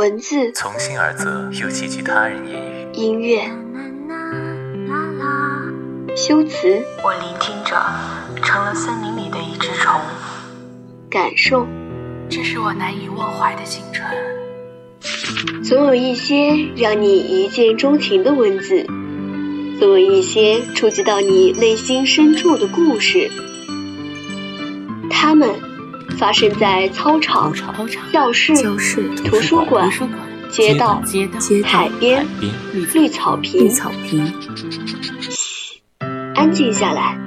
文字从心而泽，又寄居他人言语。音乐修辞我聆听着，成了森林里的一只虫。感受，这是我难以忘怀的青春。总有一些让你一见钟情的文字，总有一些触及到你内心深处的故事。它们发生在操场、教室、图书馆、街道、海边、绿草坪。嘘，安静下来，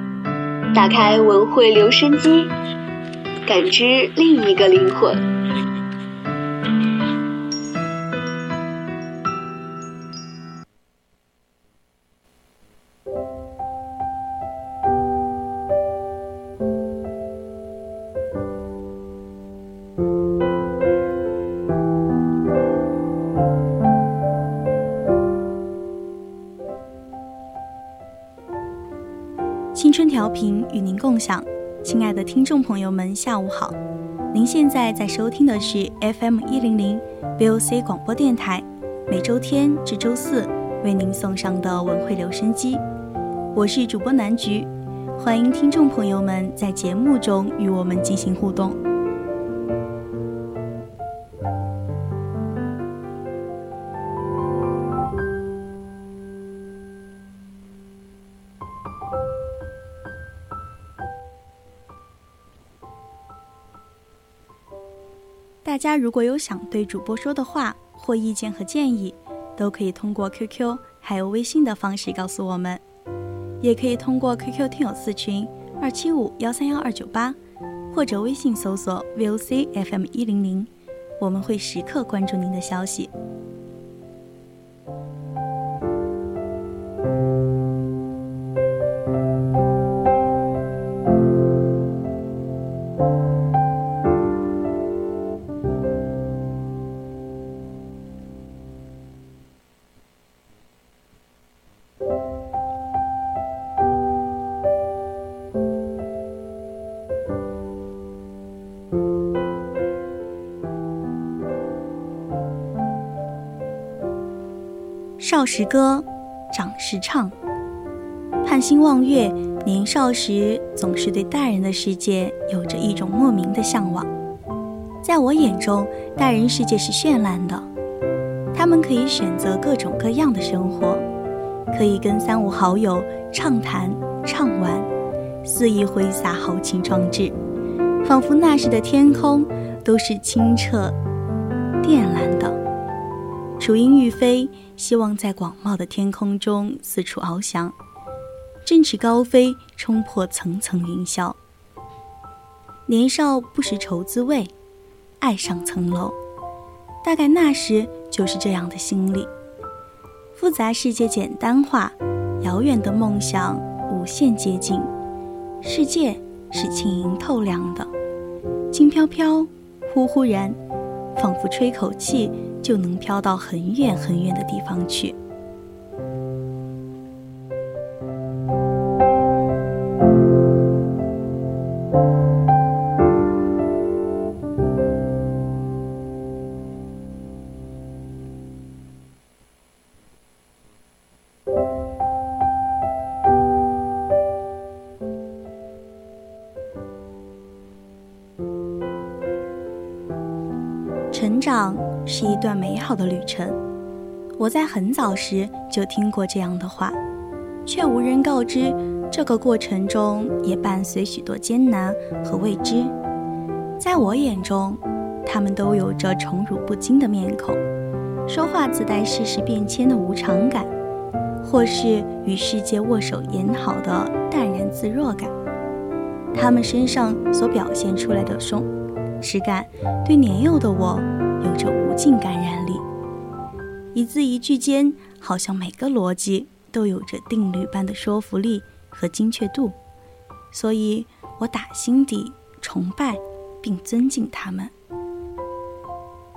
打开文汇留声机，感知另一个灵魂。调频与您共享，亲爱的听众朋友们，下午好！您现在在收听的是 FM 一零零 VOC 广播电台，每周天至周四为您送上的文汇留声机，我是主播南菊，欢迎听众朋友们在节目中与我们进行互动。家如果有想对主播说的话或意见和建议，都可以通过 QQ 还有微信的方式告诉我们，也可以通过 QQ 听友四群二七五幺三幺二九八，或者微信搜索 VOC FM 一零零，我们会时刻关注您的消息。少时歌，长时唱。盼星望月，年少时总是对大人的世界有着一种莫名的向往。在我眼中，大人世界是绚烂的，他们可以选择各种各样的生活，可以跟三五好友畅谈畅玩，肆意挥洒豪情壮志，仿佛那时的天空都是清澈靛蓝。雏鹰欲飞，希望在广袤的天空中四处翱翔，振翅高飞，冲破层层云霄。年少不识愁滋味，爱上层楼，大概那时就是这样的心理。复杂世界简单化，遥远的梦想无限接近，世界是轻盈透亮的，轻飘飘，忽忽然，仿佛吹口气。就能飘到很远很远的地方去。是一段美好的旅程。我在很早时就听过这样的话，却无人告知这个过程中也伴随许多艰难和未知。在我眼中，他们都有着宠辱不惊的面孔，说话自带世事变迁的无常感，或是与世界握手言好的淡然自若感。他们身上所表现出来的松实感，对年幼的我有着无。尽感染力，一字一句间，好像每个逻辑都有着定律般的说服力和精确度，所以我打心底崇拜并尊敬他们。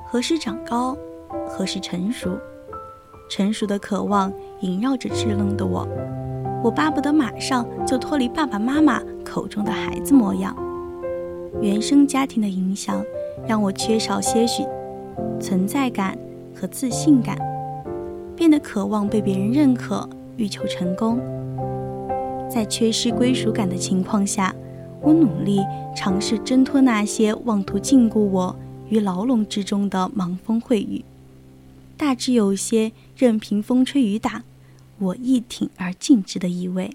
何时长高，何时成熟？成熟的渴望萦绕着稚嫩的我，我巴不得马上就脱离爸爸妈妈口中的孩子模样。原生家庭的影响，让我缺少些许。存在感和自信感，变得渴望被别人认可，欲求成功。在缺失归属感的情况下，我努力尝试挣脱那些妄图禁锢我于牢笼之中的盲风秽雨，大致有些任凭风吹雨打，我亦挺而进之的意味。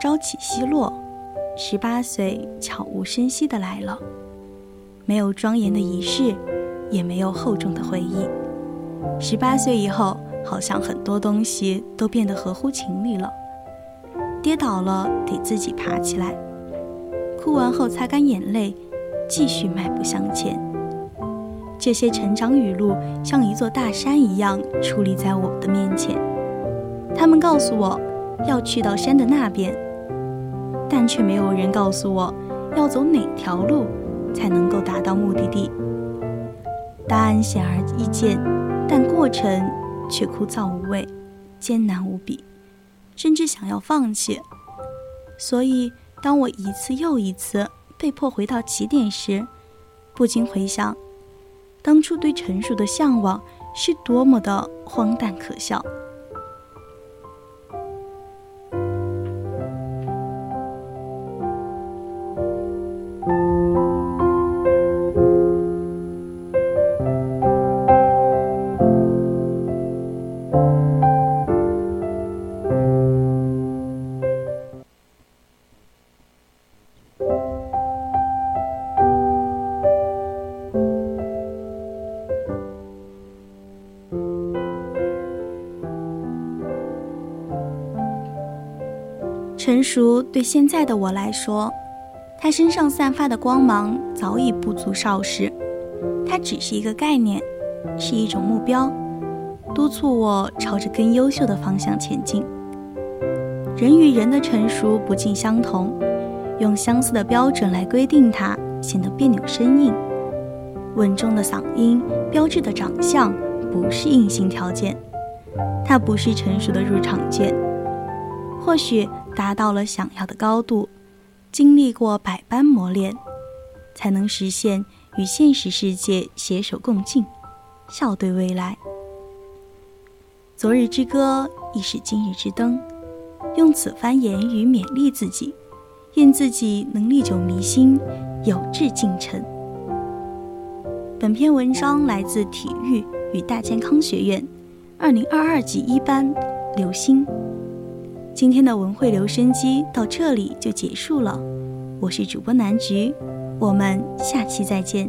朝起夕落，十八岁悄无声息的来了，没有庄严的仪式，也没有厚重的回忆。十八岁以后。好像很多东西都变得合乎情理了。跌倒了得自己爬起来，哭完后擦干眼泪，继续迈步向前。这些成长语录像一座大山一样矗立在我的面前。他们告诉我要去到山的那边，但却没有人告诉我要走哪条路才能够达到目的地。答案显而易见，但过程。却枯燥无味，艰难无比，甚至想要放弃。所以，当我一次又一次被迫回到起点时，不禁回想，当初对成熟的向往是多么的荒诞可笑。成熟对现在的我来说，他身上散发的光芒早已不足少时，它只是一个概念，是一种目标，督促我朝着更优秀的方向前进。人与人的成熟不尽相同，用相似的标准来规定它，显得别扭生硬。稳重的嗓音、标志的长相，不是硬性条件，它不是成熟的入场券。或许。达到了想要的高度，经历过百般磨练，才能实现与现实世界携手共进，笑对未来。昨日之歌亦是今日之灯，用此番言语勉励自己，愿自己能历久弥新，有志进程。本篇文章来自体育与大健康学院，二零二二级一班，刘星。今天的文汇留声机到这里就结束了，我是主播南菊，我们下期再见。